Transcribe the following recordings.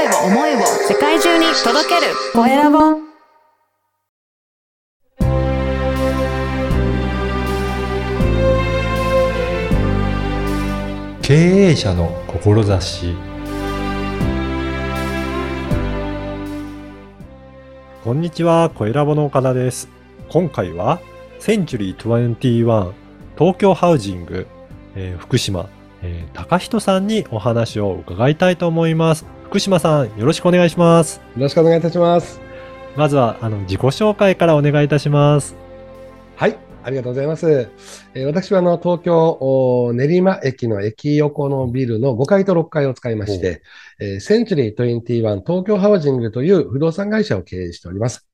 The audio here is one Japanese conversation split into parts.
声を思いを世界中に届けるコエラボ経営者の志こんにちは、コエラボの岡田です。今回は、センチュリー21東京ハウジング、えー福島、えー高人さんにお話を伺いたいと思います。福島さん、よろしくお願いします。よろしくお願いいたします。まずは、あの、自己紹介からお願いいたします。はい、ありがとうございます。えー私はあの東京お練馬駅の駅横のビルの5階と6階を使いまして、えーセンチュリー21東京ハウジングという不動産会社を経営しております。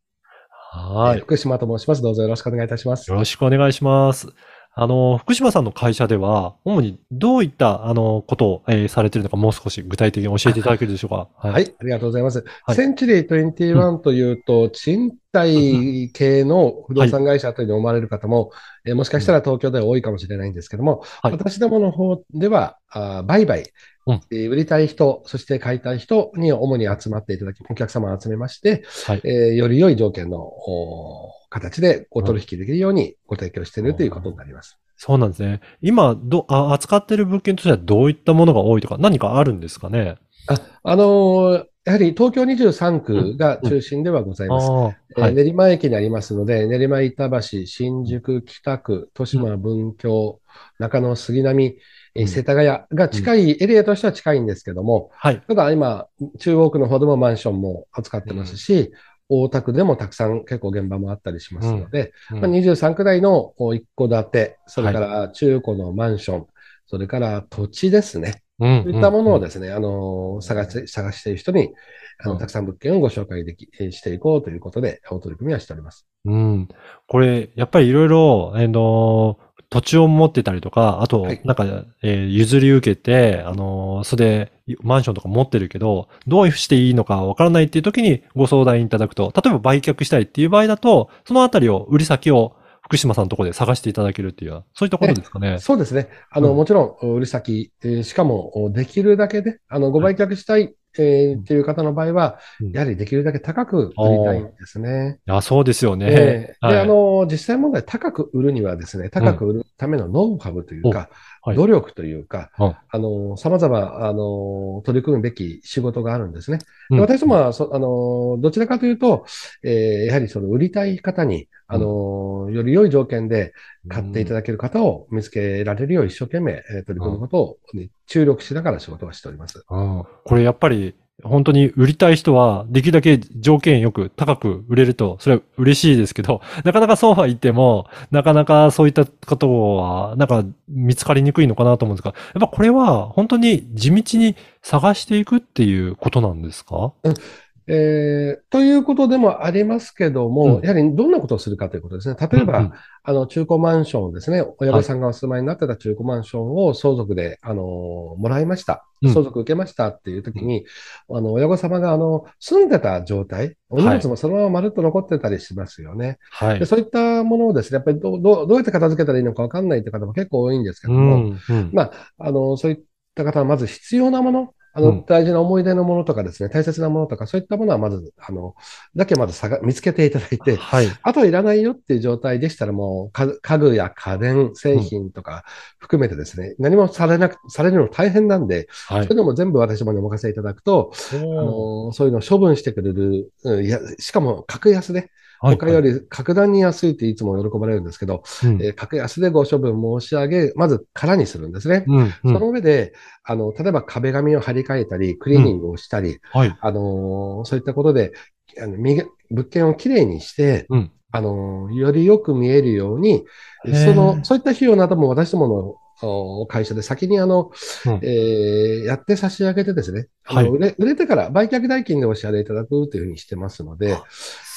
はい。えー福島と申します。どうぞよろしくお願いいたしますよ。ろしくお願いします。あの、福島さんの会社では、主にどういった、あの、ことを、えーされているのか、もう少し具体的に教えていただけるでしょうか？ははい、ありがとうございます。はい。センチュリー21というと、賃貸系の不動産会社というふうに思われる方も、えーもしかしたら東京では多いかもしれないんですけども、はい。私どもの方では、あー売買、うん。えー売りたい人、そして買いたい人に主に集まっていただき、お客様を集めまして、はい。えーより良い条件のお形でご取引できるようにご提供しているということになります。そうなんですね。今、ど、あ、扱っている物件としてはどういったものが多いとか、何かあるんですかね？あ、あのーやはり東京23区が中心ではございます。はい。練馬駅にありますので、練馬板橋、新宿、北区、豊島文京、中野杉並、世田谷が近い、エリアとしては近いんですけども、はい。ただ今、中央区の方でもマンションも扱ってますし、大田区でもたくさん結構現場もあったりしますので、うんまあ、23区内のお一戸建て、それから中古のマンション、それから土地ですね。うんそういったものをす。ですね、あの、探して、探している人に、あの、うんたくさん物件をご紹介でき、えーしていこうということで、お取り組みはしております。うん。これ、やっぱりいろいろ、あの、土地を持ってたりとか、あとはい、なんか、えー譲り受けて、あの、それで、マンションとか持ってるけど、どうしていいのかわからないっていう時にご相談いただくと、例えば売却したいっていう場合だと、そのあたりを、売り先を福島さんのところで探していただけるっていう、そういったことですかね。そうですね。あの、うんもちろん、売り先、えーしかも、おできるだけで、あの、ご売却したい、えーっていう方の場合はうん、やはりできるだけ高く売りたいんですね。いや、そうですよね。えー。で、はい。あの、実際問題、高く売るにはですね、高く売るためのノウハウというか、努力というか、うんあの、様々、あの、取り組むべき仕事があるんですね。でうん。私どもは、そあの、どちらかというと、えーやはりその売りたい方に、あの、より良い条件で買っていただける方を見つけられるよう一生懸命えー取り組むことをね注力しながら仕事をしております。うんこれやっぱり、本当に売りたい人は、できるだけ条件よく高く売れると、それは嬉しいですけど、なかなかそうは言っても、なかなかそういったことは、なんか見つかりにくいのかなと思うんですが、やっぱこれは本当に地道に探していくっていうことなんですか？えーということでもありますけども、うんやはりどんなことをするかということですね。例えば、うんうんあの、中古マンションですね。親御さんがお住まいになってた中古マンションを相続で、あの、もらいました。うん相続受けましたっていう時に、あの、親御様が、あの、住んでた状態、お荷物もそのまままるっと残ってたりしますよね。はいで。そういったものをですね、やっぱりどうどうどうやって片付けたらいいのかわかんないって方も結構多いんですけどうも、ん、うん。まあ、あの、そういった方はまず必要なもの、あの、うん大事な思い出のものとかですね、大切なものとか、そういったものはまず、あの、だけまず探見つけていただいて、はい。あとはいらないよっていう状態でしたらもう、か家具や家電、製品とか含めてですね、何もされなく、されるの大変なんで、はいそれ。でも全部私どもにお任せいただくと、あの、そういうのを処分してくれる、うんいや、しかも格安で、はい他より格段に安いっていつも喜ばれるんですけど、うんえー格安でご処分申し上げ、まず空にするんですね。うん、うそん。の上で、あの、例えば壁紙を張り替えたり、クリーニングをしたり、はい。あのーそういったことで、あの、み物件をきれいにして、うん。あのーよりよく見えるように、その、そういった費用なども私どものお会社で先にあの、うんえーやって差し上げてですね、はい売れ売れてから売却代金でお支払いいただくというふうにしてますので、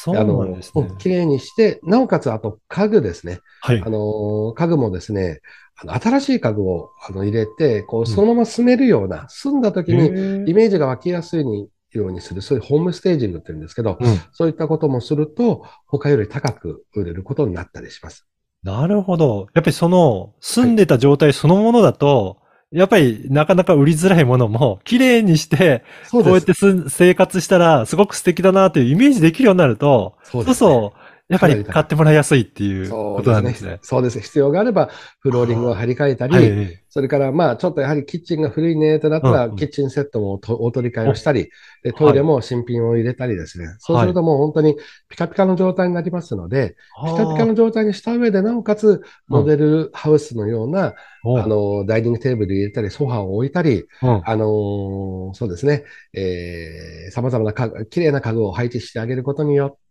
そうなんですねあの、。きれいにして、なおかつあと家具ですね。はいあ。の、家具もですね、あの新しい家具をあの入れて、こんう、そのまま住めるような、住んだ時にイメージが湧きやすいようにする、そういうホームステージングって言うんですけど、うん。そういったこともすると、他より高く売れることになったりします。なるほど。やっぱりその、住んでた状態そのものだと、やっぱりなかなか売りづらいものも、綺麗にして。こうやってす生活したら、すごく素敵だなっていうイメージできるようになると、そうですねそうそう、やっぱり買ってもらいやすいっていうことなんですね。そうです。必要があれば、フローリングを張り替えたり、はい。それから、まあ、ちょっとやはりキッチンが古いねってなったら、うんうん。キッチンセットもとお取り替えをしたり、でトイレも新品を入れたりですね。そうするともう本当にピカピカの状態になりますので、ピカピカの状態にした上で、なおかつ、モデルハウスのような、ああの、ダイニングテーブル入れたり、ソファーを置いたり、うん。あのーそうですね、えー、様々な家具、綺麗な家具を配置してあげることによって、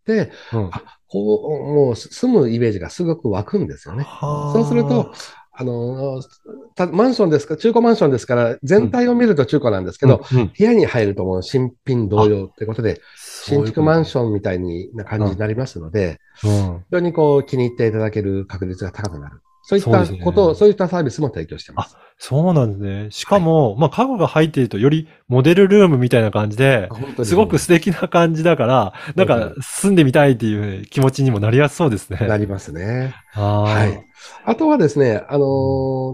うんあ、こう、もう住むイメージがすごく湧くんですよね。そうすると、、あのマンションですか、中古マンションですから、全体を見ると中古なんですけど、うんうん部屋に入るともう新品同様ということで、新築マンショョンみたいにな感じになりますので、ン。うん非常にこう気に入っていただける確率が高くなる。そういったことを、そういったサービスも提供しています。そうなんですね。しかも、まあ、家具が入っていると、よりモデルルームみたいな感じで、すごく素敵な感じだから、なんか住んでみたいっていう気持ちにもなりやすそうですね。なりますね。ははい。あとはですね、あの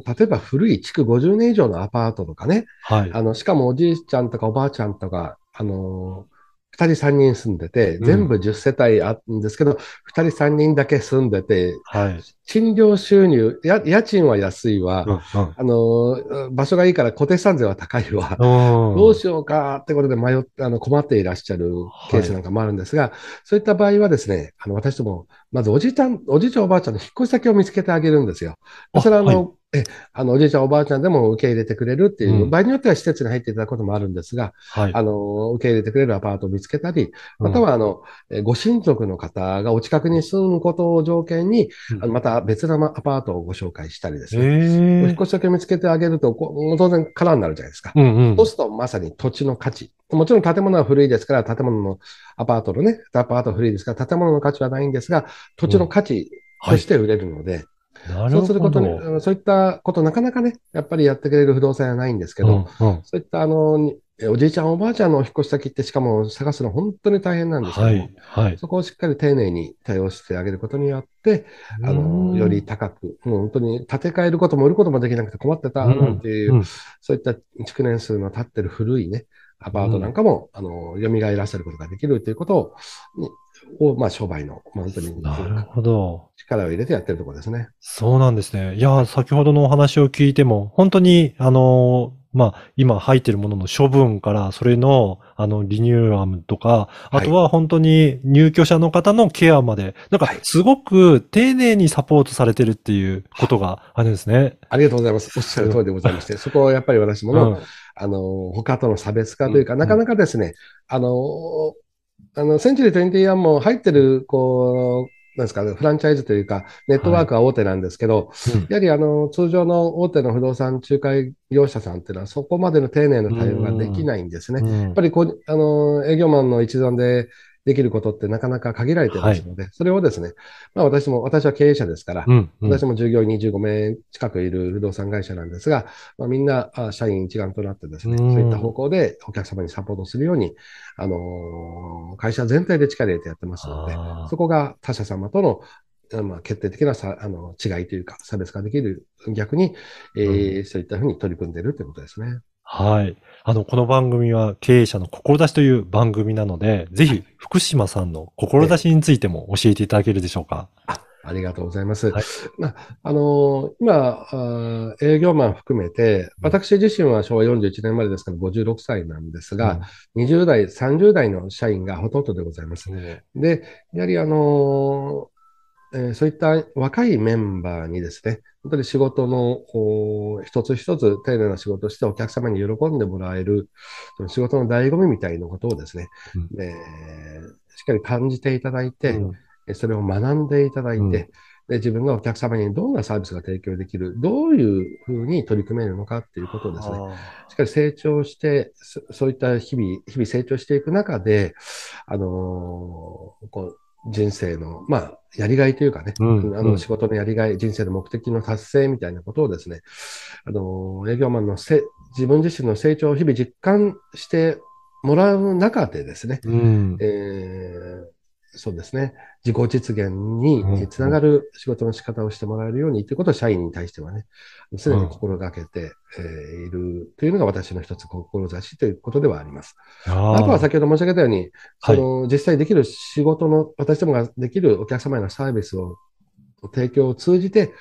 ー例えば古い築50年以上のアパートとかね、はい。あの、しかもおじいちゃんとかおばあちゃんとか、あのー二人三人住んでて、うん全部10世帯あるんですけど、二、人三人だけ住んでて、はい。賃料収入、や家賃は安いわ、うんあのー場所がいいから固定資産税は高いわ、うん。どうしようかってことで迷っあの困っていらっしゃるケースなんかもあるんですが、そういった場合はですね、あの私ども、まずおじいちゃん、おじいちゃんおばあちゃんの引っ越し先を見つけてあげるんですよ。あそれはあの、はえあのおじいちゃんおばあちゃんでも受け入れてくれるっていう、うん場合によっては施設に入っていただくこともあるんですが、はい。あの、受け入れてくれるアパートを見つけたり、またはあの、えご親族の方がお近くに住むことを条件に、あのまた別のアパートをご紹介したりですえね。お引越し先を見つけてあげると、当然カラーになるじゃないですか。うんうんそう。するとまさに土地の価値。もちろん建物は古いですから、建物のアパートのね、アパートは古いですから、建物の価値はないんですが、土地の価値として売れるので。そうすることに、うんそういったことなかなかね、やっぱりやってくれる不動産はないんですけど、うんうんそういったあの、におじいちゃんおばあちゃんのお引っ越し先ってしかも探すの本当に大変なんですけども、はい。はい。そこをしっかり丁寧に対応してあげることによって、あの、より高く、もう本当に建て替えることも売ることもできなくて困ってたうんなんていう、うんそういった築年数の経ってる古いね、アパートなんかも、あの、蘇らせることができるということを、にをまあ、商売の、まあ、本当になるほど。力を入れてやってるところですね。そうなんですね。いや、先ほどのお話を聞いても、本当に、あの、まあ、今入っているものの処分から、それの、あの、リニューアルとか、あとは本当に入居者の方のケアまで、なんかはい、すごく丁寧にサポートされてるっていうことがあるんですね。ありがとうございます。おっしゃる通りでございまして、そこをやっぱり私もの、うん。あの、他との差別化というか、うん。なかなかですね、あの、あの、センチュリー21も入ってる、こう、なんですかね、フランチャイズというか、ネットワークは大手なんですけど、うん。やはりあの、通常の大手の不動産仲介業者さんっていうのは、そこまでの丁寧な対応ができないんですね。うん。やっぱりこう、あの、営業マンの一存でできることってなかなか限られてますので、それをですね、まあ私も、私は経営者ですから、うんうん。私も従業員25名近くいる不動産会社なんですが、まあ、みんなあ社員一丸となってですね、うん。そういった方向でお客様にサポートするように、あのー会社全体で力を入れてやってますので、そこが他社様とのあまあ、決定的なさあの違いというか、差別化できる、逆に、えーそういったふうに取り組んでいるということですね。はい。あの、この番組は経営者の志という番組なので、ぜひ福島さんの志についても教えていただけるでしょうか。ありがとうございます。はいまあ、あのー今あー、営業マン含めて、私自身は昭和41年生まれですから56歳なんですが、20代、30代の社員がほとんどでございます。うんで、やはりあのーえーそういった若いメンバーにですね、本当に仕事の一つ一つ丁寧な仕事をしてお客様に喜んでもらえる、その仕事の醍醐味みたいなことをですね、うえーしっかり感じていただいて、うん。えそれを学んでいただいて、うん。で自分がお客様にどんなサービスが提供できる、どういうふうに取り組めるのかっていうことをですね、しっかり成長して、そそういった日々、日々成長していく中で、あのーこう人生の、まあ、やりがいというかね、うんうんあの仕事のやりがい、人生の目的の達成みたいなことをですね、あのー営業マンのせ自分自身の成長を日々実感してもらう中でですね、うん。えーそうですね、自己実現につながる仕事の仕方をしてもらえるようにということを社員に対してはね、常に心がけて、えーいるというのが私の一つ志ということではあります。ああとは先ほど申し上げたように、はい。その実際できる仕事の、私どもができるお客様へのサービスを提供を通じて、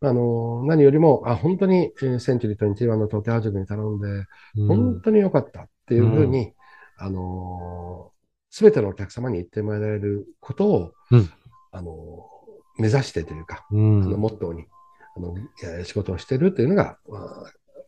あの、何よりも、あ、本当に、えーセンチュリー21の東京ハウジングに頼んで、うん。本当に良かったっていうふうに、あのすべてのお客様に言ってもらえることを、うんあの目指してというか、うんあのモットーにあのえー仕事をしているというのが、まあ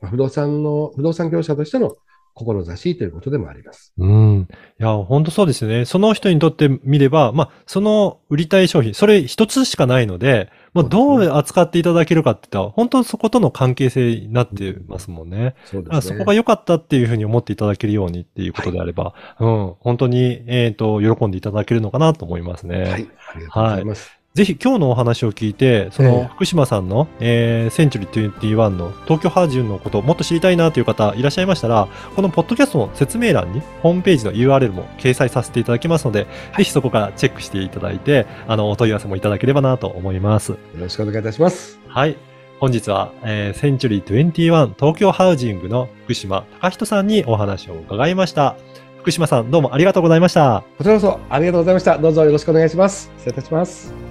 まあ不動産の、不動産業者としての志ということでもあります。うん。いや、本当そうですよね。その人にとって見れば、まあ、その売りたい商品、それ一つしかないので、まあ、どう扱っていただけるかって言ったら、本当そことの関係性になってますもんね。そうだからそこが良かったっていうふうに思っていただけるようにっていうことであれば、うん、本当に、えっ、と、喜んでいただけるのかなと思いますね。はい、ありがとうございます。ぜひ今日のお話を聞いて、そええの福島さんの、えーセンチュリー21の東京ハージュンのことをもっと知りたいなという方いらっしゃいましたら、このポッドキャストの説明欄にホームページの URL も掲載させていただきますので、ぜひそこからチェックしていただいて、あの、お問い合わせもいただければなと思います。よろしくお願いいたします。はい。本日は、えーセンチュリー21東京ハウジングの福島隆人さんにお話を伺いました。福島さん、どうもありがとうございました。こちらこそありがとうございました。どうぞよろしくお願いします。失礼いたします。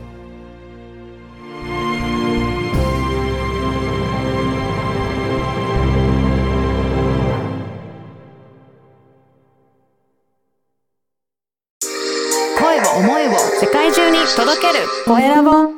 声を